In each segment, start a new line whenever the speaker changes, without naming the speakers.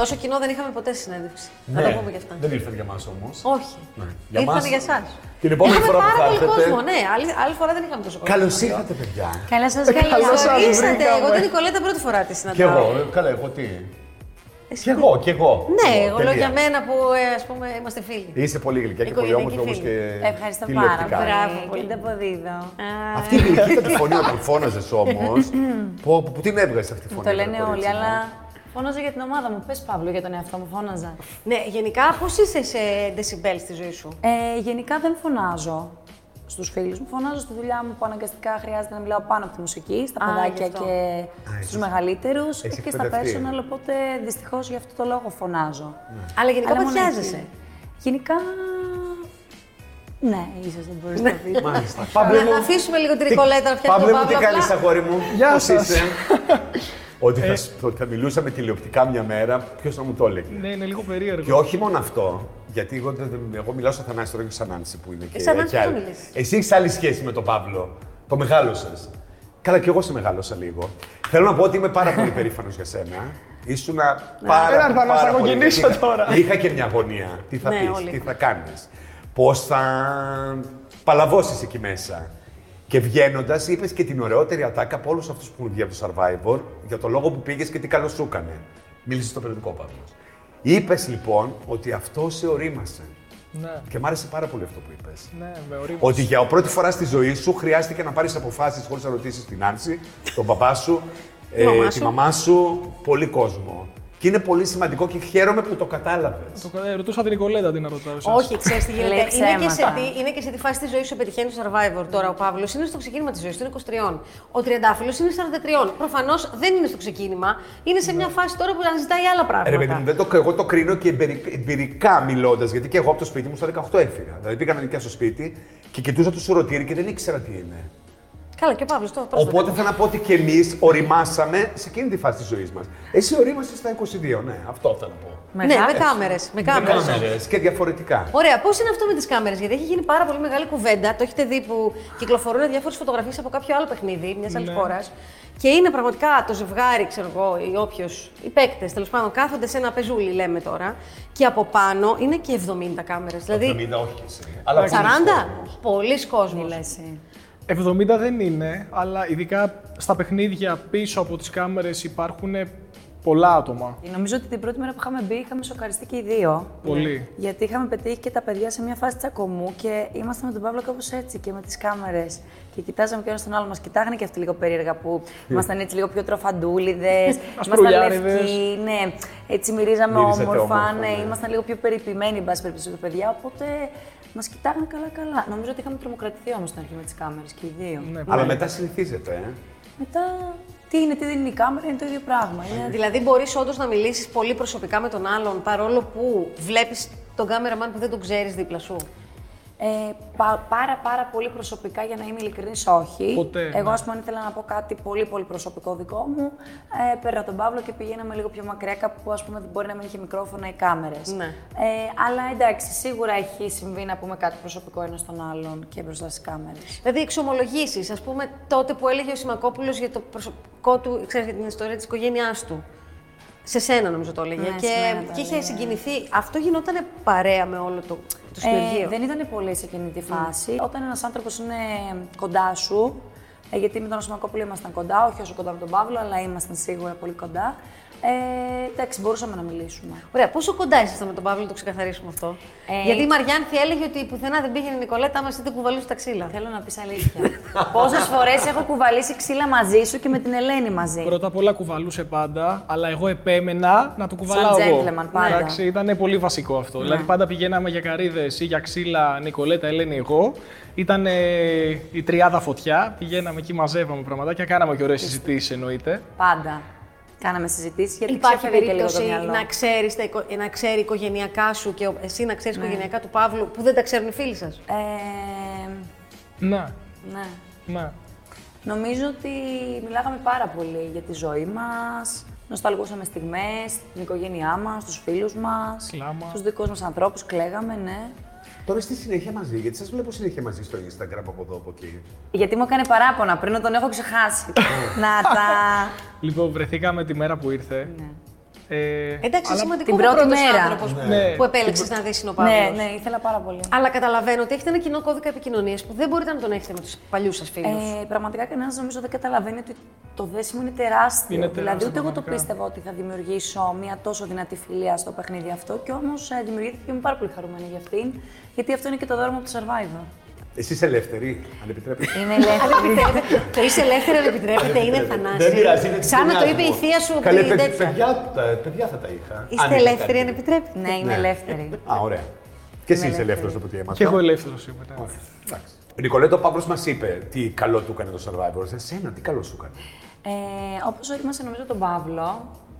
Τόσο κοινό δεν είχαμε ποτέ στη συνέντευξη. Θα
Ναι,
τα πούμε και αυτά.
Δεν ήρθαν για μας όμως.
Όχι.
Για
Ήρθανε
μας-
για εσάς.
Την επόμενη
Είχαμε
φορά που
πάρα
θα
πολύ
έρθετε-
κόσμο. Ναι, άλλη, άλλη φορά δεν είχαμε τόσο κόσμο.
Καλώς ήρθατε, παιδιά.
Καλά σας
Καλώς
καλά.
σας
Ήρθατε.
βρήκαμε.
Εγώ την Νικολέτα πρώτη φορά τη
Κι
συναντάω.
εγώ, ε, καλά, εγώ τι.
Εσύ
Κι
τι;
εγώ, κι εγώ.
Ναι,
Εγώ,
εγώ λέω
τελεία.
για μένα που ε, ας πούμε είμαστε φίλοι.
Είστε πολύ γλυκιά και πολύ
Οικογενειακοί
όμορφοι όμως
φίλοι.
και.
Ευχαριστώ πάρα
τηλεοπτικά.
πολύ.
Μπράβο,
Και
πολύ.
την αποδίδω.
Αυτή η γλυκή ήταν τη φωνή όταν φώναζες όμως. Που που την έβγαζες αυτή τη
Μου
φωνή.
το
ρε
λένε
κορίτσι
όλοι,
μου.
αλλά φώναζα για την ομάδα μου. Πες Παύλο για τον εαυτό μου, φώναζα.
Ναι, γενικά πώς είσαι σε decibel στη ζωή σου;
Ε, γενικά δεν φωνάζω στους φίλους μου. Φωνάζω στη δουλειά μου που αναγκαστικά χρειάζεται να μιλάω πάνω από τη μουσική, στα
Α,
παιδάκια
γι' αυτό.
και
έχεις-
στους μεγαλύτερους
έχεις
και στα
εκπαιδευτεί.
personal, οπότε δυστυχώς γι' αυτό το λόγο φωνάζω.
Αλλά γενικά
Αλλά μόνο
παθιάζεσαι.
εκεί. Γενικά, ναι, ίσως δεν μπορείς να το πεις.
Μάλιστα. Παύλο μου,
Να αφήσουμε λίγο την
τι-
Νικολέτα να φτιάξει
Παύλο
τον
μου, τι
Παύλο.
κάνεις,
απλά.
αγόρι μου;
Γεια
Πώς
σας.
είσαι; Ότι θα, σ- ότι θα μιλούσαμε τηλεοπτικά μια μέρα, ποιος θα μου το έλεγε;
Ναι, είναι λίγο περίεργο.
Και όχι μόνο αυτό, γιατί εγώ, δεν- δεν- εγώ μιλάω στο Θανάση τώρα και σαν Άνση που είναι και,
σαν Άνση
και
πώς
άλλη.
θα μιλήσεις;
Εσύ έχεις άλλη σχέση με τον Παύλο. Το μεγάλωσε. Καλά, και εγώ σε μεγάλωσα λίγο. Θέλω να πω ότι είμαι πάρα πολύ περήφανος για σένα. Ήσουν πάρα,
Έλα, θα
πάρα
μας
πολύ.
αγωνίσω
Γιατί είχα-
τώρα.
Είχα και μια αγωνία. Τι θα
Ναι,
πεις,
όλοι.
τι θα κάνεις, πώς θα παλαβώσεις εκεί μέσα; Και βγαίνοντας, είπες και την ωραιότερη ατάκα από όλους αυτούς που έχουν βγει από το survivor για το λόγο που πήγες και τι καλό σου έκανε. Μίλησες στο περιοδικό Παύλο. Είπες λοιπόν ότι αυτό σε ορίμασε.
Ναι,
Και μ' άρεσε πάρα πολύ αυτό που είπες.
ναι, με ορίμασε.
Ότι για πρώτη φορά στη ζωή σου χρειάστηκε να πάρεις αποφάσεις χωρίς να ρωτήσεις την Άνση, τον παπά σου, ε,
μαμά
τη
σου.
μαμά σου, πολύ κόσμο. Και είναι πολύ σημαντικό και χαίρομαι που το κατάλαβες.
Το, ε, ρωτούσα την Νικολέτα τι να ρωτάω. εσάς.
Όχι, ξέρεις τι γίνεται.
Λέει
Είναι και, σε
ψέματα.
τι, είναι και σε τι φάση της ζωής σου πετυχαίνει το survivor. Τώρα ο Παύλος είναι στο ξεκίνημα της ζωής του, είναι 23. Ο Τριαντάφυλλος είναι 43. Προφανώς δεν είναι στο ξεκίνημα. Είναι σε μια φάση τώρα που αναζητάει άλλα πράγματα.
Ρε παιδί μου, δεν το, εγώ το κρίνω και εμπειρι- εμπειρικά μιλώντας, γιατί και εγώ από το σπίτι μου στα 18 έφυγα. Δηλαδή πήγα να νοικιάσω σπίτι και κοιτούσα το σουρωτήρι και δεν ήξερα τι είναι.
Καλά, και ο Παύλος το πρόσφατα.
Οπότε θέλω να πω ότι και εμείς οριμάσαμε σε εκείνη τη φάση της ζωής μας. Εσύ ορίμασες στα 22, ναι, αυτό θέλω να πω.
Ναι, με κάμερες. Με κάμερες.
Κάμερες και διαφορετικά.
Ωραία, πώς είναι αυτό με τις κάμερες, Γιατί έχει γίνει πάρα πολύ μεγάλη κουβέντα. Το έχετε δει που κυκλοφορούν διάφορες φωτογραφίες από κάποιο άλλο παιχνίδι μιας άλλης
Ναι.
χώρας. Και είναι πραγματικά το ζευγάρι, ξέρω εγώ, ή όποιος, οι παίκτες τέλος πάντων, κάθονται σε ένα πεζούλι, λέμε τώρα. Και από πάνω είναι και 70 κάμερες. Δηλαδή
70 όχι και εσύ. Αλλά
40,
πολλοί κόσμος.
πολλοί κόσμοι.
Τι λες, ε.
70 δεν είναι, αλλά ειδικά στα παιχνίδια πίσω από τις κάμερες υπάρχουν πολλά άτομα.
Νομίζω ότι την πρώτη μέρα που είχαμε μπει είχαμε σοκαριστεί και οι δύο.
Πολύ.
Γιατί είχαμε πετύχει και τα παιδιά σε μια φάση τσακωμού και ήμασταν με τον Παύλο κάπως έτσι και με τις κάμερες. Και κοιτάζαμε και ένας τον άλλο, μας κοιτάγανε και αυτοί λίγο περίεργα που ήμασταν έτσι λίγο πιο τροφαντούλιδες. ήμασταν
Ασπρουλιάριδες.
λευκοί, ναι. Έτσι μυρίζαμε
Μυρίζατε
όμορφα,
όμορφα,
ναι.
ναι.
Ήμασταν λίγο πιο περιποιημένοι, εν πάση περιπτώσει, τα παιδιά. Οπότε μας κοιτάγανε καλά-καλά. Νομίζω ότι είχαμε τρομοκρατηθεί όμως στην αρχή με τις κάμερες και οι δύο.
Ναι,
Αλλά μετά συνηθίζεται, ε.
Μετά, τι είναι, τι δεν είναι η κάμερα, είναι το ίδιο πράγμα. Είναι
Δηλαδή, μπορείς όντως να μιλήσεις πολύ προσωπικά με τον άλλον, παρόλο που βλέπεις τον κάμεραμαν που δεν τον ξέρεις δίπλα σου;
Ε, πα- πάρα πάρα πολύ προσωπικά για να είμαι ειλικρινής όχι.
Ποτέ,
Εγώ
ναι.
ας πούμε αν ήθελα να πω κάτι πολύ πολύ προσωπικό δικό μου, ε, πέρα τον Παύλο και πηγαίναμε λίγο πιο μακριά κάπου που ας πούμε μπορεί να μην είχε μικρόφωνα ή κάμερες.
Ναι.
Ε, αλλά εντάξει, σίγουρα έχει συμβεί να πούμε κάτι προσωπικό ένας στον άλλον και μπροστά στις κάμερες.
Δηλαδή, εξομολογήσεις, ας πούμε, τότε που έλεγε ο Σιμακόπουλος για το προσωπικό του, ξέρεις, για την ιστορία της οικογένειάς του. Σε σένα, νομίζω το έλεγε.
Ναι, σε
και,
μένα το
και είχε
έλεγε.
συγκινηθεί. Αυτό γινόταν παρέα με όλο το, το συνεργείο.
Ε, δεν ήταν πολύ σε εκείνη τη φάση. Όταν ένας άνθρωπος είναι κοντά σου, ε, γιατί με τον Ασημακόπουλο ήμασταν κοντά, όχι όσο κοντά με τον Παύλο, αλλά ήμασταν σίγουρα πολύ κοντά. Ε, εντάξει, μπορούσαμε να μιλήσουμε.
Ωραία, πόσο κοντά ήσασταν με τον Παύλο, να το ξεκαθαρίσουμε αυτό;
Ε,
Γιατί η Μαριάνθη έλεγε ότι πουθενά δεν πήγαινε η Νικολέτα, άμα εσύ δεν κουβαλούσες τα ξύλα.
Θέλω να πεις αλήθεια. Πόσες φορές έχω κουβαλήσει ξύλα μαζί σου και με την Ελένη μαζί;
Πρώτα απ' όλα κουβαλούσε πάντα, αλλά εγώ επέμενα να το κουβαλάω
Σαν
εγώ.
gentleman, πάντα.
Εντάξει, ήταν πολύ βασικό αυτό. Δηλαδή πάντα πηγαίναμε για καρύδες ή για ξύλα Νικολέτα, Ελένη, εγώ. Ήταν ε, η τριάδα φωτιά. Πηγαίναμε εκεί, μαζεύαμε πραγματάκια, κάναμε και ωραίες συζητήσεις εννοείται.
Πάντα. Κάναμε συζητήσεις γιατί
Υπάρχει
ξέφευγε και λίγο το
περίπτωση
μυαλό.
να, ξέρεις, τα οικο- να ξέρει οικογενειακά σου και ο- εσύ να ξέρεις οικογενειακά του Παύλου που δεν τα ξέρουν οι φίλοι σας;
Ε,
Ναι,
ναι.
ναι.
Νομίζω ότι μιλάγαμε πάρα πολύ για τη ζωή μας, νοσταλγούσαμε στιγμές, την οικογένειά μας, τους φίλους μας,
Κλάμα.
τους δικούς μας ανθρώπους, κλαίγαμε, ναι.
Τώρα στη συνέχεια μαζί, γιατί σας βλέπω συνέχεια μαζί στο Instagram από εδώ από εκεί.
Γιατί μου έκανε παράπονα πριν, τον έχω ξεχάσει. Να τα...
Λοιπόν, βρεθήκαμε τη μέρα που ήρθε.
Ναι.
Ε,
Εντάξει,
αλλά-
σημαντικό
την
ο
πρώτη
πρώτος
μέρα.
άνθρωπος που-
Ναι.
που επέλεξε να δεις είναι ο Παύλος.
Ναι, ναι, ήθελα πάρα πολύ.
Αλλά καταλαβαίνω ότι έχετε ένα κοινό κώδικα επικοινωνίας που δεν μπορείτε να τον έχετε με τους παλιούς σας φίλους.
Ε, πραγματικά κανένας νομίζω δεν καταλαβαίνει ότι το δέσιμο είναι τεράστιο.
Είναι
δηλαδή,
τεράστιο,
ούτε εγώ το
πραγματικά.
πίστευα ότι θα δημιουργήσω μια τόσο δυνατή φιλία στο παιχνίδι αυτό. Και όμως ε, δημιουργήθηκε και είμαι πάρα πολύ χαρούμενη για αυτήν. Γιατί αυτό είναι και το δώρο μου από το survivor.
Εσύ είσαι ελεύθερη, αν επιτρέπετε.
Είναι
Αν
ελεύθερη.
επιτρέπετε, το είσαι ελεύθερο, αν επιτρέπετε, είναι
Δεν
θανάσι.
πειράζει, είναι
Σαν να το είπε η
συνδυασμό.
θεία σου
Καλέ,
πριν
παιδ-
τέτοια.
παιδιά, τα- παιδιά θα τα είχα. Αν
Είστε
είχα
ελεύθεροι,
κάτι.
αν επιτρέπετε.
ναι, είμαι
Ναι.
ελεύθερη.
Α, ωραία. Και εσύ
Είμαι
είσαι
ελεύθερη.
ελεύθερος από ό,τι έμαθα.
Και εγώ ελεύθερο είμαι. ναι.
Εντάξει. Ο Νικολέτο Παύλος μας είπε τι καλό του έκανε το Survivor. Σε σένα, τι καλό σου έκανε.
Ε, Όπως ορίμασε νομίζω τον Παύλο,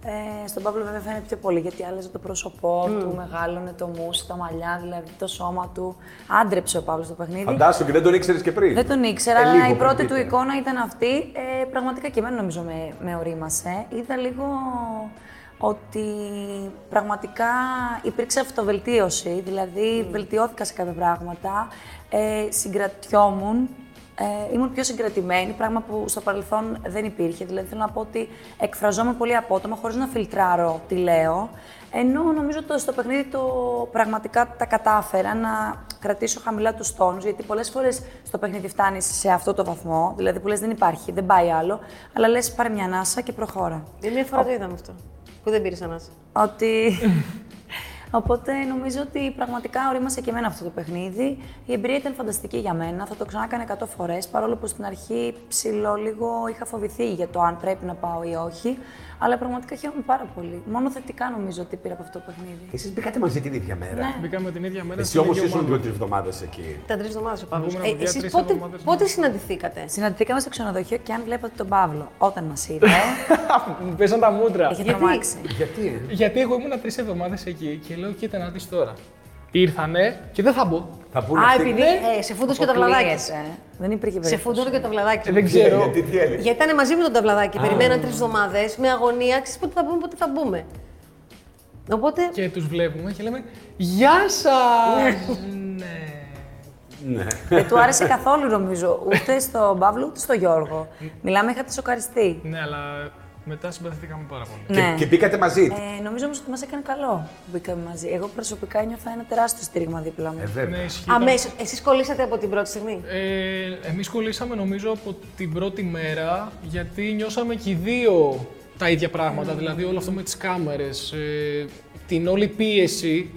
ε, στον Παύλο βέβαια φαίνεται πιο πολύ γιατί άλλαζε το πρόσωπό του, μεγάλωνε το μουσ, τα μαλλιά, δηλαδή το σώμα του. Άντρεψε ο Παύλος το παιχνίδι.
Φαντάσου και δεν τον ήξερες και πριν.
Δεν τον ήξερα,
Ε,
αλλά
λίγο
η
πριν
πρώτη του
πείτε.
εικόνα ήταν αυτή. Ε, πραγματικά και εμένα νομίζω με, με ορίμασε. Είδα λίγο ότι πραγματικά υπήρξε αυτοβελτίωση, δηλαδή βελτιώθηκα σε κάποια πράγματα, ε, συγκρατιόμουν, ε, ήμουν πιο συγκρατημένη, πράγμα που στο παρελθόν δεν υπήρχε. Δηλαδή θέλω να πω ότι εκφραζόμουν πολύ απότομα, χωρίς να φιλτράρω τι λέω, ενώ νομίζω ότι στο παιχνίδι το πραγματικά τα κατάφερα να κρατήσω χαμηλά τους τόνους, γιατί πολλές φορές στο παιχνίδι φτάνεις σε αυτό το βαθμό, δηλαδή που λες δεν υπάρχει, δεν πάει άλλο, αλλά λες πάρε μια ανάσα και προχώρα.
Ε, Μία φορά το είδαμε αυτό. Που δεν πήρες ανάσα.
Ότι... Οπότε νομίζω ότι πραγματικά ορίμασε και εμένα αυτό το παιχνίδι. Η εμπειρία ήταν φανταστική για μένα. Θα το ξανά έκανε 100 φορές. Παρόλο που στην αρχή ψηλό λίγο είχα φοβηθεί για το αν πρέπει να πάω ή όχι. Αλλά πραγματικά χαίρομαι πάρα πολύ. Μόνο θετικά νομίζω ότι πήρα από αυτό το παιχνίδι.
Εσείς μπήκατε μαζί την ίδια μέρα.
Ναι.
Μπήκαμε την ίδια μέρα.
Εσύ
στην
όμως
ίδια
ήσουν
ομάδα.
δύο-τρεις εβδομάδες εκεί.
Ήταν τρεις εβδομάδες ο Παύλος.
Μπορούμε να
Ε,
βγει
Εσείς
τρεις
πότε,
εβδομάδες,
πότε
ναι.
συναντηθήκατε;
Συναντηθήκαμε στο ξενοδοχείο και αν βλέπατε τον Παύλο όταν μας είδε,
Μου πέσαν τα μούτρα.
είχε
Γιατί;
τρομάξει.
Γιατί, ε;
Γιατί εγώ ήμουν τρεις εβδομάδες εκεί και λέω: Κοίτα να δεις τώρα. Ήρθανε και δεν θα μπω.
Θα πούνε
Α,
αυτοί-
επειδή ε, σε φούντος και το βλαδάκι.
Αποκλείεται. Δεν υπήρχε
Σε
περίπτωση.
φούντος και το βλαδάκι.
Ε, δεν ξέρω.
Γιατί τι έλεγε;
Γιατί ήταν μαζί με τον ταυλαδάκι. Περιμέναν τρεις εβδομάδες με αγωνία. Ξέρεις πότε θα μπούμε, πότε θα μπούμε. Οπότε.
Και τους βλέπουμε και λέμε: Γεια σας! ναι.
Ναι.
Δεν του άρεσε καθόλου νομίζω ούτε στον Παύλο ούτε στον Γιώργο. Μιλάμε, είχατε σοκαριστεί.
Ναι, αλλά μετά συμπαθηθήκαμε πάρα πολύ.
Ναι.
Και, και μπήκατε μαζί.
Ε, νομίζω όμως ότι μας έκανε καλό που μπήκαμε μαζί. Εγώ προσωπικά ένιωθα ένα τεράστιο στήριγμα δίπλα μου.
Ε, βέβαια.
Ναι, ισχύει.
Αμέσω. Εσείς κολλήσατε από την πρώτη στιγμή;
Ε, εμείς κολλήσαμε νομίζω από την πρώτη μέρα γιατί νιώσαμε και οι δύο τα ίδια πράγματα. Δηλαδή όλο αυτό με τις κάμερες, ε, την όλη πίεση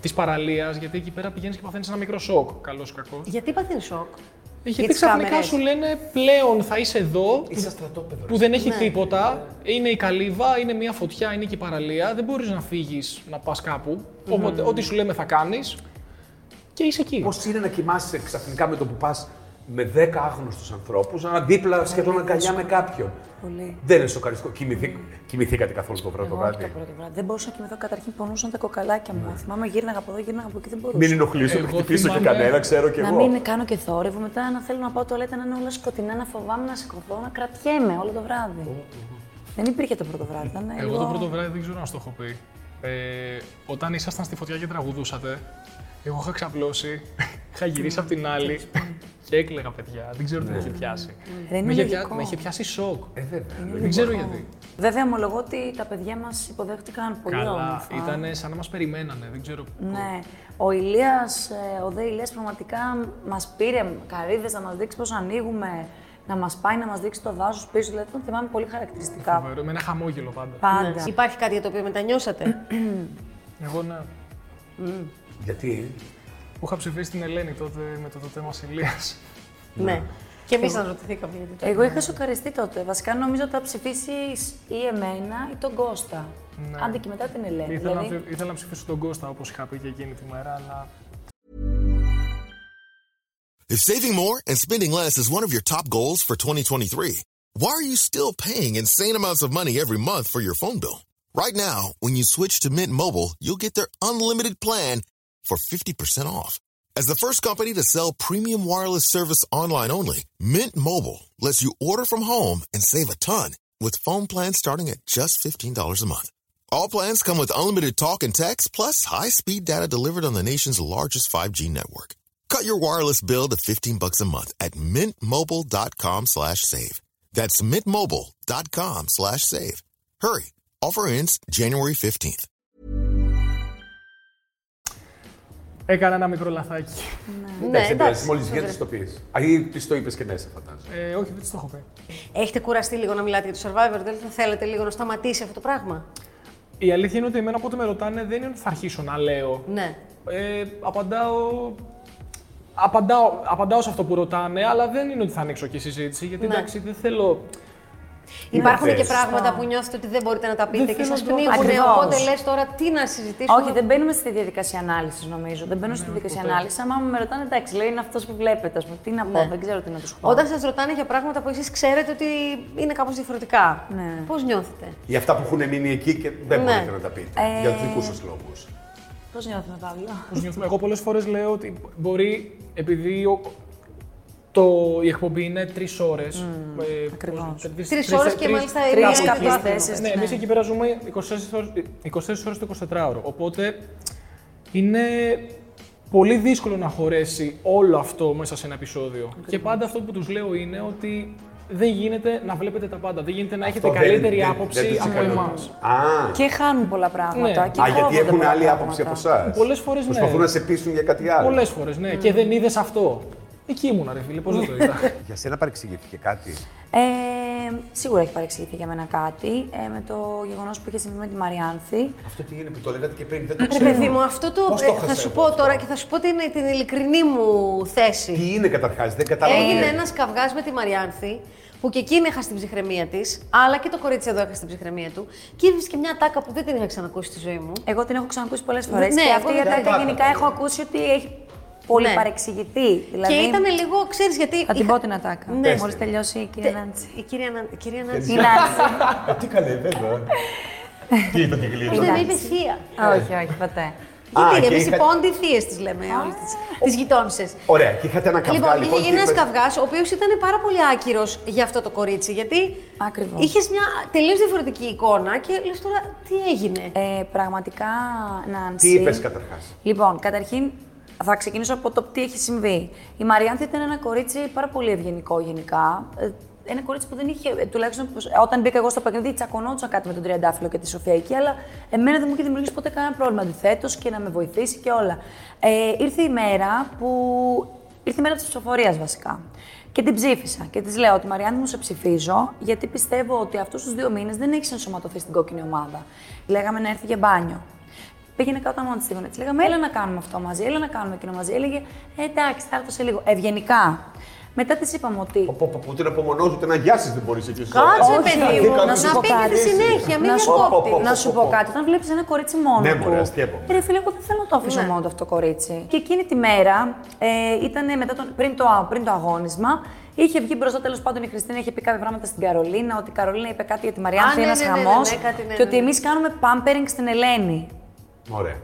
της παραλίας, γιατί εκεί πέρα πηγαίνεις και παθαίνεις ένα μικρό σοκ, καλός ή κακός.
Γιατί παθαίνεις σοκ;
Ε,
Για
Γιατί
τις
ξαφνικά
κάμερες.
σου λένε πλέον θα είσαι εδώ,
Είσαι στρατόπεδο.
που δεν έχει τίποτα, είναι η καλύβα, είναι μια φωτιά, είναι και η παραλία, δεν μπορείς να φύγεις να πας κάπου, οπότε ό,τι σου λέμε θα κάνεις και είσαι εκεί.
Πώς είναι να κοιμάσαι ξαφνικά με το που πας με 10 άγνωστους ανθρώπους, να δίπλα σχεδόν αγκαλιά με κάποιον.
Πολύ.
Δεν είναι σοκαριστικό. Κοιμηθή... Κοιμηθήκατε καθόλου το βράδυ το
Εγώ όχι
βράδυ.
το πρώτο βράδυ. Δεν μπορούσα να κοιμηθώ. Καταρχήν πονούσαν τα κοκαλάκια μου. Θυμάμαι γύρναγα από εδώ, γύρναγα από εκεί, δεν μπορούσα.
Μην ενοχλήσω, να
Εγώ
χτυπήσω και
θυμάμαι
κανένα, ξέρω κι
να
εγώ.
μην κάνω και θόρυβο, μετά να θέλω να πάω τουαλέτα να είναι όλα σκοτεινά, να φοβάμαι να σηκωθώ, να κρατιέμαι όλο το βράδυ. Δεν υπήρχε το πρώτο βράδυ. Ήταν
Εγώ
λίγο-
το πρώτο βράδυ δεν ξέρω να στο έχω πει. Ε, όταν ήσασταν στη φωτιά και τραγουδούσατε, εγώ είχα ξαπλώσει, είχα γυρίσει απ' την άλλη και έκλαιγα παιδιά. Δεν ξέρω τι με είχε πιάσει.
Δεν
με,
είναι
είχε
λογικό.
με είχε πιάσει σοκ.
Ε, βέβαια.
δεν ξέρω γιατί.
Βέβαια, ομολογώ ότι τα παιδιά μας υποδέχτηκαν πολύ
Καλά,
όμορφα.
ήταν σαν να μας περιμένανε. Δεν ξέρω.
Ναι. Ο Ηλίας, ε, ο δε Ηλίας πραγματικά μας πήρε καρύδες να μας δείξει πώς ανοίγουμε, να μας πάει να μας δείξει το δάσος πίσω, δηλαδή τον θυμάμαι πολύ χαρακτηριστικά.
Φοβερό, με ένα χαμόγελο πάντα.
Πάντα.
Υπάρχει κάτι για το οποίο μετανιώσατε;
Εγώ ναι.
Γιατί;
Που είχα ψηφίσει την Ελένη τότε με το, το θέμα Ηλίας.
ναι. Και εμείς αναρωτηθήκαμε γιατί. το-
Εγώ είχα σοκαριστεί τότε. Βασικά νομίζω ότι θα ψηφίσεις ή εμένα ή τον Κώστα.
Ναι.
Άντε και μετά την Ελένη.
Ήθελα, να,
δηλαδή,
ψη- ήθελα να ψηφίσω τον Κώστα όπως είχα πει και εκείνη τη μέρα, αλλά
If saving more and spending less is one of your top goals for 2023, why are you still paying insane amounts of money every month for your phone bill? Right now, when you switch to Mint Mobile, you'll get their unlimited plan for 50% off. As the first company to sell premium wireless service online only, Mint Mobile lets you order from home and save a ton with phone plans starting at just $15 a month. All plans come with unlimited talk and text plus high-speed data delivered on the nation's largest 5G network. Cut your wireless bill to 15 bucks a month at mintmobile.com slash save. That's mintmobile.com slash save. Hurry. Offer ends January 15th.
Έκανα ένα μικρό λαθάκι.
Εντάξει, δεν πειράζει, μόλις
δεν
βγαίνεις,
πειράζει.
το πεις. Ή της το είπες και μέσα, φαντάζομαι.
Ε, όχι, δεν της το έχω πει.
Έχετε κουραστεί λίγο να μιλάτε για το survivor, δεν θα θέλετε λίγο να σταματήσει αυτό το πράγμα;
Η αλήθεια είναι ότι εμένα όποτε με ρωτάνε δεν είναι ότι θα αρχίσω να λέω.
Ναι.
Ε, απαντάω, απαντάω, απαντάω σε αυτό που ρωτάνε, αλλά δεν είναι ότι θα ανοίξω και συζήτηση, γιατί
Ναι.
εντάξει, δεν θέλω.
Υπάρχουν και
θες.
πράγματα που νιώθετε ότι δεν μπορείτε να τα πείτε
Δεν
και
θέλω
σας
να το-
πνίγουν.
Ακριβώς.
Οπότε λες τώρα τι να συζητήσουμε.
Όχι, δεν μπαίνουμε στη διαδικασία ανάλυσης, νομίζω. Δεν μπαίνω στη διαδικασία
ποτέ.
ανάλυσης. Άμα με ρωτάνε, εντάξει, λέει είναι αυτός που βλέπετε. Ας πούμε. Τι να πω,
Ναι.
δεν ξέρω τι να τους πω.
Όταν σας ρωτάνε για πράγματα που εσείς ξέρετε ότι είναι κάπως διαφορετικά.
Ναι.
Πώς νιώθετε;
Για αυτά που έχουν μείνει εκεί και δεν
Ναι.
μπορείτε να τα πείτε.
Ε,
Για δικούς σας λόγους.
Πώς νιώθουμε, Παύλο;
Πώς νιώθουμε. Εγώ πολλές φορές λέω ότι μπορεί, επειδή ο, το, η εκπομπή είναι τρεις ώρες. Ε,
ακριβώς.
Τρεις ώρες και μάλιστα η
Τρεις
μία είναι
κάποιες
το άθλημα.
θέσεις.
Ναι,
Ναι.
εμεί εκεί πέρα ζούμε 24 ώρες, 24 ώρες το 24ωρο. Οπότε είναι πολύ δύσκολο να χωρέσει όλο αυτό μέσα σε ένα επεισόδιο. Και πάντα αυτό που τους λέω είναι ότι δεν γίνεται να βλέπετε τα πάντα. Δεν γίνεται να έχετε
Αυτό δεν-
καλύτερη
δεν-
άποψη
δεν τους
από
ικανοποιεί.
εμάς.
Α,
Και χάνουν πολλά πράγματα.
Ναι.
Και
Α, γιατί
κόβονται
έχουν
πολλά
άλλη
πράγματα.
άποψη από εσάς.
Πολλές φορές ναι.
Προσπαθούν να σε πείσουν για κάτι άλλο.
Πολλές φορές, ναι. Και δεν είδες αυτό. Εκεί ήμουνα, ρε φίλε, πώς δεν το είδα.
Για σένα παρεξηγήθηκε κάτι;
Ε, σίγουρα έχει παρεξηγηθεί για μένα κάτι ε, με το γεγονός που είχε συμβεί με τη Μαριάνθη.
Αυτό τι είναι που το λέγατε και πριν, δεν το
Ρε
ξέρω.
παιδί μου, αυτό το,
Πώς το
ε,
έχασα
θα σου
εγώ
πω
αυτό;
τώρα και θα σου πω την, την ειλικρινή μου θέση.
Τι είναι καταρχάς, δεν κατάλαβα.
Έγινε
τι
ένας καυγάς με τη Μαριάνθη, που και εκείνη έχασε την ψυχραιμία της, αλλά και το κορίτσι εδώ έχασε την ψυχραιμία του. Και ήρθε και μια τάκα που δεν την είχα ξανακούσει στη ζωή μου.
Εγώ την έχω ξανακούσει πολλές φορές.
Ναι,
και
εγώ
αυτή η
δεν την
ατάκα
άκουγα.
γενικά έχω ακούσει ότι έχει πολύ
Ναι.
παρεξηγηθεί. Δηλαδή,
Και ήταν λίγο, ξέρεις γιατί.
Θα την
είχα-
πω την ατάκα.
Ναι.
Μόλις τελειώσει η κυρία Νάντση.
Η κυρία, Ναν- η κυρία Νάντση.
Η Νάντση.
Ε, Τι καλέ, βέβαια. Τι είπε την γλύκα.
Δεν με είπε θεία.
όχι, όχι, ποτέ.
Α,
Γιατί
και
εμείς
είχα-
οι πόντι θείες τις λέμε όλες τι γειτόνισε.
Ωραία, και είχατε ένα καυγά.
Λοιπόν, είχε
λοιπόν,
γίνει
και
ένας
είπες-
καυγάς, ο οποίος ήταν πάρα πολύ άκυρος για αυτό το κορίτσι. Γιατί
Ακριβώς.
είχες μια τελείως διαφορετική εικόνα και λες τώρα τι έγινε;
Ε, πραγματικά, Νάνση.
Τι είπες καταρχάς;
Λοιπόν, καταρχήν θα ξεκινήσω από το τι έχει συμβεί. Η Μαριάνθη ήταν ένα κορίτσι πάρα πολύ ευγενικό γενικά. Ε, Ένα κορίτσι που δεν είχε, ε, τουλάχιστον πως- όταν μπήκα εγώ στο παιχνίδι, τσακωνόντουσαν κάτι με τον Τριαντάφυλλο και τη Σοφία εκεί, αλλά εμένα δεν μου είχε δημιουργήσει ποτέ κανένα πρόβλημα. Αντιθέτως και να με βοηθήσει και όλα. Ε, ήρθε η μέρα που. ήρθε η μέρα της ψηφοφορίας βασικά. Και την ψήφισα και της λέω ότι Μαριάννη μου σε ψηφίζω, γιατί πιστεύω ότι αυτούς τους δύο μήνες δεν έχεις ενσωματωθεί στην κόκκινη ομάδα. Λέγαμε να έρθει για μπάνιο. Πήγαινε κάτω μόνο τη στιγμή. Της λέγαμε, έλα να κάνουμε αυτό μαζί, έλα να κάνουμε εκείνο μαζί. Έλεγε, «Ε, εντάξει, θα έρθω σε λίγο. Ευγενικά. Μετά της είπαμε ότι.
Ούτε να απομονώσει, ούτε να γιάσει δεν μπορείς εκεί στο
Κάτσε,
Όχι,
παιδί μου,
να
να
σου πω
πει και
κάτι.
τη συνέχεια, μην
να σου,
διακόπτει.
πω, πω,
να σου πω
πω.
κάτι. Όταν βλέπεις ένα κορίτσι μόνο
Ναι,
του.
μωρέ, αστείευομαι.
Ρε φίλε, εγώ δεν θέλω να το αφήσω
Ναι.
μόνο του αυτό το κορίτσι. Και εκείνη τη μέρα, ε, ήταν μετά τον, πριν, το, πριν το αγώνισμα, είχε βγει μπροστά τέλος πάντων η Χριστίνα, είχε πει κάποια πράγματα στην Καρολίνα, ότι η Καρολίνα είπε κάτι για τη Μαριάνθη,
ναι,
ένας
ναι, ναι, ναι,
χαμός.
ναι, κάτι, ναι,
και
ναι,
ότι
ναι.
εμείς κάνουμε pampering στην Ελένη.
Ωραία.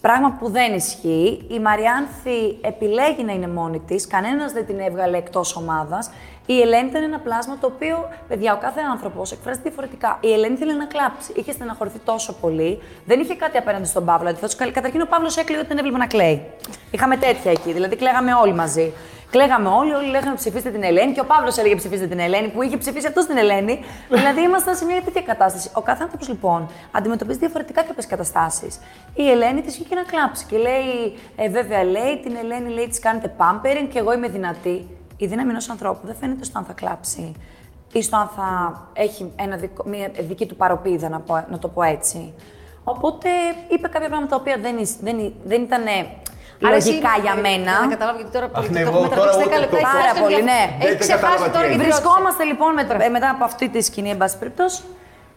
Πράγμα που δεν ισχύει. Η Μαριάνθη επιλέγει να είναι μόνη της, κανένας δεν την έβγαλε εκτός ομάδας. Η Ελένη ήταν ένα πλάσμα το οποίο, παιδιά, ο κάθε άνθρωπος εκφράζεται διαφορετικά. Η Ελένη ήθελε να κλάψει. Είχε στεναχωρηθεί τόσο πολύ. Δεν είχε κάτι απέναντι στον Παύλο. Αντιθέτως, καταρχήν ο Παύλος έκλαιγε όταν έβλεπε να κλαίει. Είχαμε τέτοια εκεί. Δηλαδή, κλαίγαμε όλοι μαζί. Κλαίγαμε όλοι, όλοι λέγανε ψηφίστε την Ελένη και ο Παύλος έλεγε ψηφίστε την Ελένη που είχε ψηφίσει αυτός την Ελένη. δηλαδή ήμασταν σε μια τέτοια κατάσταση. Ο κάθε άνθρωπο λοιπόν αντιμετωπίζει διαφορετικά κάποιες καταστάσεις. Η Ελένη της βγήκε να κλάψει και λέει, ε, βέβαια λέει, την Ελένη λέει της κάνετε pampering και εγώ είμαι δυνατή. Η δύναμη ενός ανθρώπου δεν φαίνεται στο αν θα κλάψει ή στο αν θα έχει ένα δικό, μια δική του παροπίδα, να, πω- να το πω έτσι. Οπότε είπε κάποια πράγματα τα οποία δεν, εις- δεν, εί- δεν ήταν
Άρα εσύ-
λογικά για μένα.
Να καταλάβω γιατί τώρα που
Αχ,
το
ναι,
έχουμε
εγώ τώρα
τραβήξει 10
ούτε
λεπτά.
το-
έχει
Πάρα
χάσει
πολύ,
το
ναι.
ενδιαφέρον. Έχεις
Δεν
ξεχάσει
κατάλαβα
τώρα
τι
γιατί
Βρισκόμαστε λοιπόν με, ε, μετά από αυτή τη σκηνή, εν πάση περιπτώσει,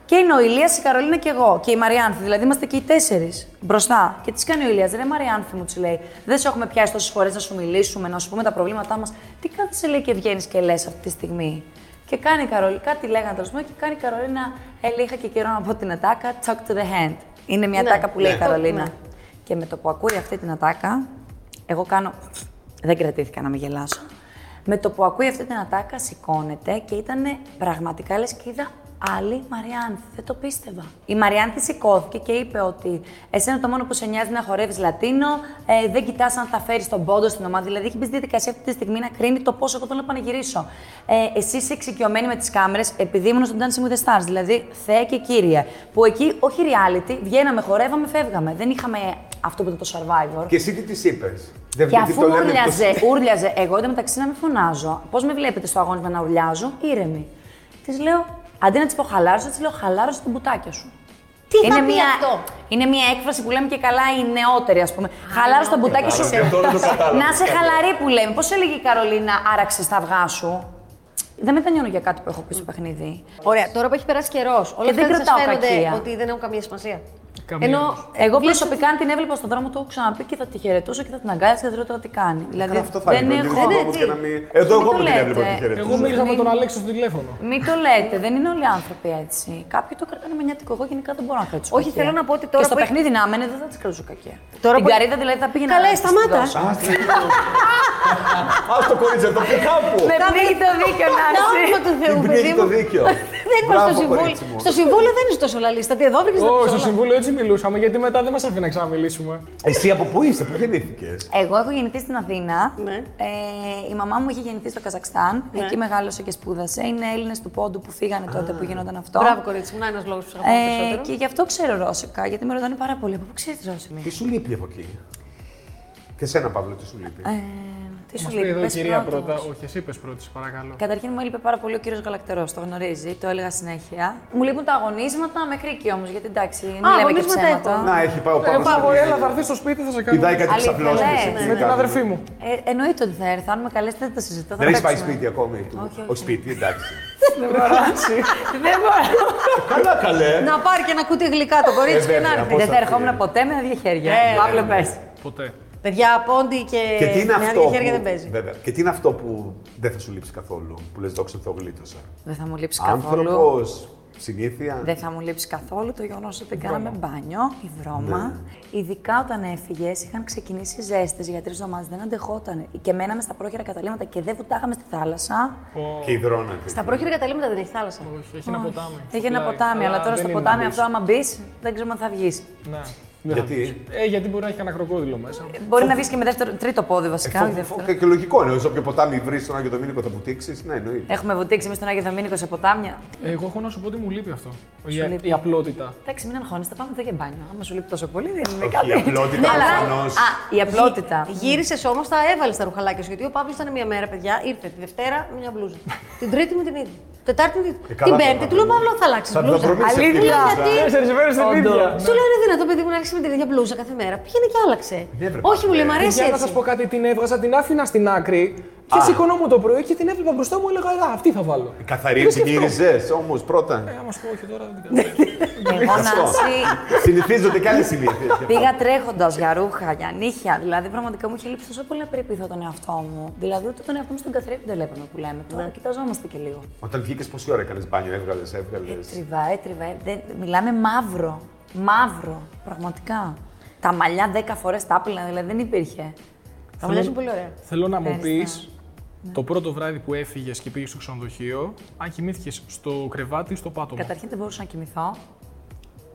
και είναι ο Ηλίας, η Καρολίνα και εγώ και η Μαριάνθη. Δηλαδή είμαστε και οι τέσσερις μπροστά. Και τι κάνει ο Ηλίας, ρε Μαριάνθη μου, της λέει. Δεν σε έχουμε πιάσει τόσες φορές να σου μιλήσουμε, να σου πούμε τα προβλήματά μας. Τι κάθεσαι λέει και βγαίνεις και λες αυτή τη στιγμή. Και κάνει η Καρολίνα, κάτι λέγανε τέλο πάντων και κάνει η Καρολίνα, ε, λέει, είχα και καιρό να πω την ατάκα, talk to the hand. Είναι μια
Ναι,
ατάκα που λέει η
ναι.
Καρολίνα.
Ναι.
Και με το που ακούει αυτή την ατάκα, εγώ κάνω. Δεν κρατήθηκα να μην γελάσω. Με το που ακούει αυτή την ατάκα, σηκώνεται και ήταν πραγματικά λες και είδα Άλλη Μαριάνθη. Δεν το πίστευα. Η Μαριάνθη σηκώθηκε και είπε ότι εσένα το μόνο που σε νοιάζει να χορεύεις Λατίνο, ε, δεν κοιτάς αν θα φέρεις τον πόντο στην ομάδα. Δηλαδή, έχει μπει στη διαδικασία αυτή τη στιγμή να κρίνει το πόσο εγώ θέλω να πανηγυρίσω. Ε, εσύ είσαι εξοικειωμένη με τις κάμερες, επειδή ήμουν στο Dancing with the Stars. Δηλαδή, Θεέ και κύριε. Που εκεί, όχι reality, βγαίναμε, χορεύαμε, φεύγαμε. Δεν είχαμε αυτό που ήταν το survivor.
Και εσύ τι της είπες; Δεν
Και
γιατί
αφού
το λέμε
ούρλιαζε,
εκτός-
ούρλιαζε, εγώ εντωμεταξύ να με φωνάζω. Πώς με βλέπετε στο αγώνισμα να ουρλιάζω, ήρεμη. Της λέω, αντί να της πω χαλάρωσε, της λέω χαλάρωσε τα μπουτάκια σου.
Τι θα
είναι
πει
μια,
αυτό;
Είναι μια έκφραση που λέμε και καλά οι νεότεροι, ας πούμε. Χαλάρωσε τα μπουτάκια σου.
Κατάλαβα, τώρα το κατάλαβα.
να σε χαλαρή που λέμε. Πώς έλεγε η Καρολίνα, άραξε τα αυγά σου. Δεν μετανιώνω για κάτι που έχω πει στο παιχνίδι.
Ωραία, τώρα που έχει περάσει καιρός, όλα
Και δεν
αυτά σας
κρατάω
φαίνονται
κακία.
ότι δεν έχουν καμία σημασία;
Καμία
Ενώ
όμως.
Εγώ
βλέπεις
προσωπικά, αν την έβλεπα στον δρόμο, το έχω ξαναπεί και θα τη χαιρετούσα και θα την αγκάλιασα και θα ρωτώ τι κάνει. Δηλαδή,
Καλά, αυτό θα
δεν
είναι.
έχω.
Στον
Ναι,
δρόμο
τι.
και να μην- Εδώ
Μην
εγώ
το
με την
λέτε.
έβλεπα τη
Εγώ
χαιρετούσα.
μίλησα με
Μην-
τον Αλέξη στο τηλέφωνο.
Μην το λέτε, δεν είναι όλοι οι άνθρωποι έτσι. Κάποιοι το κρατάνε με νιάτικο. Εγώ γενικά δεν μπορώ να κρατήσω.
Όχι,
κακία.
θέλω να πω ότι τώρα
Και στο
που έχει-
παιχνίδι να μένει δεν θα της κρατήσω κακία.
Τώρα
Την
που-
καρίδα δηλαδή θα πήγαινα.
Καλέ,
να της τη
σταμάτα.
δώσω.
Α το κορίτσι, το πει κάπου.
Με πνίγει το δίκιο να
Τα όνομα του Θεού,
Την
παιδί
πνίγει το
μου.
δίκιο.
Δεν είπα στο
Μπράβο,
συμβούλιο.
κορίτσι μου.
Στο συμβούλιο δεν είσαι τόσο λαλίστατη. Εδώ βρήκες
Όχι, στο συμβούλιο έτσι μιλούσαμε, γιατί μετά δεν μας αφήνει να ξαναμιλήσουμε.
Εσύ από πού είσαι, πού γεννήθηκες;
Εγώ έχω γεννηθεί στην Αθήνα.
Ναι.
Ε, η μαμά μου είχε γεννηθεί στο Καζακστάν.
Ναι.
Εκεί μεγάλωσε και σπούδασε. Είναι Έλληνες του πόντου που φύγανε τότε που γινόταν αυτό.
Μπράβο, κορίτσι μου, να ένας λόγος που σε αγαπάω
Ε,
περισσότερο.
και γι' αυτό ξέρω Ρώσικα, γιατί με ρωτάνε πάρα πολύ. Από πού ξέρεις Ρώσικα.
Τι σου λείπει από εκεί; Και σένα, Παύλο, τι σου λείπει;
Ε, τι σου
Μας
λέει,
πει εδώ η
πες
κυρία
πρώτος.
πρώτα. Όχι, εσύ πες πρώτη, παρακαλώ.
Καταρχήν μου έλειπε πάρα πολύ ο κύριος Γαλακτερός, το γνωρίζει, το έλεγα συνέχεια. Μου λείπουν τα αγωνίσματα μέχρι εκεί όμως, γιατί εντάξει, μην λέμε και
αγωνίσματα
ψέματα.
έχω.
Να, έχει πάει ο
Ε,
Παύλος.
πάω, έλα, θα έρθει στο σπίτι, θα σε κάνω.
Πηδάει κάτι
Αλήθεια,
ξαπλώσει.
λες.
Με την αδερφή μου.
Ε, εννοείται ότι θα έρθω. Αν με καλέσετε δεν το συζητώ. θα
Δεν έχεις πάει
παίξουμε.
σπίτι ακόμη.
Όχι, όχι.
Όχι σπίτι, εντάξει.
Δεν μπορώ. δεν μπορώ.
Καλά, καλέ.
Να πάρει και ένα κουτί γλυκά το κορίτσι
Ε,
και να
βέβαια,
έρθει.
πώς
Δεν
θα
θα ερχόμουν
πει.
ποτέ με δύο χέρια.
Ε,
Παύλο, πες.
Ποτέ.
Παιδιά, πόντι και,
Και τι είναι
με
αυτό.
άδεια χέρια
που-
δεν παίζει.
Βέβαια. Και τι είναι αυτό που δεν θα σου λείψει καθόλου. Που λες, δόξα τω γλίτωσα.
Δεν θα μου λείψει καθόλου.
Άνθρωπος, συνήθεια.
Δεν θα μου λείψει καθόλου το γεγονός ότι κάναμε μπάνιο, η βρώμα. Ειδικά όταν έφυγες, είχαν ξεκινήσει ζέστες για τρει εβδομάδες. Δεν αντεχόταν. Και μέναμε στα πρόχειρα καταλήμματα και δεν βουτάγαμε στη θάλασσα.
Και υδρώνατε.
Στα πρόχειρα καταλήμματα δεν έχει θάλασσα.
Όχι, έχει ένα ποτάμι.
Έχει ένα
Πλάι.
ποτάμι, αλλά τώρα
δεν
στο
είναι
ποτάμι
να
αυτό, άμα μπεις, δεν ξέρουμε αν θα βγεις.
Ναι.
Γιατί;
Ε, γιατί μπορεί να έχει κανένα κροκόδιλο μέσα.
Μπορεί να βγεις και με δεύτερο, τρίτο πόδι βασικά. όχι
Φο-
δεύτερο.
φο- Και λογικό είναι. Όσο πιο ποτάμι βρεις στον Άγιο Δομήνικο θα βουτήξεις. Ναι, εννοείται.
Έχουμε βουτήξει εμείς στον Άγιο Δομήνικο σε ποτάμια.
Εγώ έχω να σου πω ότι μου λείπει αυτό. Η,
λείπει.
η απλότητα.
Εντάξει, μην αγχώνεστε, πάμε εδώ για μπάνιο. Άμα σου λείπει τόσο πολύ, δεν είναι
Όχι,
κάτι.
η απλότητα
Ναι, αλλά-
προφανώς.
Α, η απλότητα.
Γύρισες όμως, τα έβαλες τα ρουχαλάκια σου. Γιατί ο Παύλος ήταν μία μέρα, παιδιά, ήρθε τη Δευτέρα με μια μπλούζα. την Τρίτη με την ίδια. Τετάρτη με την
Ε,
ίδια.
καλά
Την
θα
Πέμπτη
πάμε.
του λέω Παύλο, θα αλλάξεις
Θα τα
μπλούζα.
προμήθειες
Αλήθεια.
αυτή η μπλούζα.
Γιατί;
Τέσσερις μέρες την
Όντως.
ίδια.
Σου λέω είναι δυνατό, παιδί μου, να άρχισε με την ίδια μπλούζα κάθε μέρα. Πήγαινε και άλλαξε.
Ναι, βρε,
Όχι, μου λέει, μ'
Παύλε.
αρέσει
Για να
έτσι.
σας πω κάτι, την έβγαζα, την άφηνα στην άκρη και
Α.
σηκωνόμουν το πρωί και την έβλεπα μπροστά μου, έλεγα Α, αυτή θα βάλω.
Καθαρή
Δεν
την
σκεφτόμουν.
γύριζε όμως πρώτα.
Ε, άμα σου πω όχι τώρα, δεν την κάνω.
Εγώ
Αυτό.
Νάση,
Συνηθίζονται και άλλες συνήθειες.
πήγα τρέχοντας για ρούχα, για νύχια. Δηλαδή, πραγματικά μου είχε λείψει τόσο πολύ να περιποιηθώ τον εαυτό μου. Δηλαδή, ούτε τον εαυτό μου στον καθρέφτη δεν βλέπαμε που λέμε. Τώρα κοιταζόμαστε και λίγο.
Όταν βγήκες πόση ώρα έκανες μπάνιο, έβγαλες, έβγαλες;
Έτριβα, έτριβα. ε, Δεν, μιλάμε μαύρο. Μαύρο. Πραγματικά. Τα μαλλιά 10 φορές τα άπλυνα, δηλαδή δεν υπήρχε.
Τα μαλλιά σου είναι πολύ ωραία.
Θέλω να μου πεις
Ευχαριστώ.
το πρώτο βράδυ που έφυγες και πήγες στο ξενοδοχείο, αν κοιμήθηκες στο κρεβάτι ή στο πάτωμα;
Καταρχήν δεν μπορούσα να κοιμηθώ.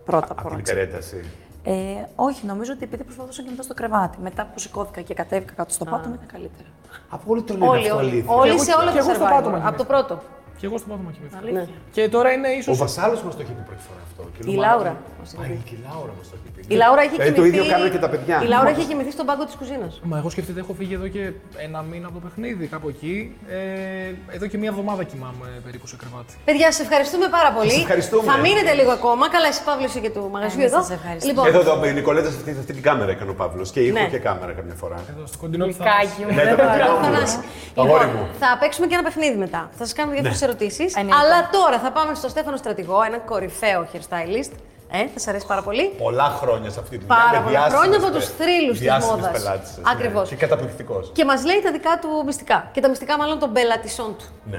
Πρώτα
Από την
πρώτα.
υπερένταση.
Ε, όχι, νομίζω ότι επειδή προσπαθούσα να κοιμηθώ στο κρεβάτι. Μετά που σηκώθηκα και κατέβηκα κάτω στο πάτωμα ήταν καλύτερα.
Από όλοι το λένε
Όλοι,
αυτό
όλοι.
αλήθεια.
Όλοι
εγώ-
σε όλα
και
τα
εγώ στο πάτωμα
survivor. Από το πρώτο.
Και εγώ στο πάτωμα κοιμήθηκα.
Αλήθεια.
Και τώρα είναι ίσω.
Ο Βασάλος μας το είχε πει πρώτη φορά αυτό. και
Η
νομίζω-
Λάουρα.
Α, και η Λάουρα μας το είχε πει.
Η Λάουρα είχε
Ε,
κοιμηθεί.
Το ίδιο κάνουν και τα παιδιά.
Η Λάουρα είχε κοιμηθεί στον πάγκο της κουζίνας.
Μα εγώ σκεφτείτε, έχω φύγει εδώ και ένα μήνα από το παιχνίδι, κάπου εκεί. Ε, εδώ και μία εβδομάδα κοιμάμαι περίπου σε κρεβάτι.
Παιδιά, σα ευχαριστούμε πάρα πολύ.
Σας ευχαριστούμε.
Θα μείνετε λίγο ακόμα. Καλά, εσύ Παύλος είσαι και του μαγαζιού
Εμείς
εδώ.
σας ευχαριστούμε.
Λοιπόν,
Εδώ, εδώ, η Νικολέτα σε αυτή, σε αυτή την κάμερα έκανε ο Παύλος. Και ήχο
Ναι.
και κάμερα καμιά φορά.
Εδώ στο κοντινό του
Κάκι μου,
Ναι,
δεν
τα
μπορώ.
παιδιά μου.
Θανάση.
Αγόρι
Λοιπόν,
μου.
θα παίξουμε και ένα παιχνίδι μετά. Θα σας κάνουμε διάφορες ερωτήσεις.
Εννοείται.
Αλλά τώρα θα πάμε στο Στέφανο Στρατηγό, έναν κορυφαίο hairstylist. Ε, θα σα αρέσει πάρα πολύ.
Πολλά χρόνια σε αυτή τη δουλειά.
Πάρα
με
πολλά
διάσημες
χρόνια από
πε-
τους θρύλους της
διάσημες
μόδας.
πελάτησες, ναι.
Ακριβώς.
Και καταπληκτικός.
Και μας λέει τα δικά του μυστικά. Και τα μυστικά, μάλλον των πελατησών του.
Ναι.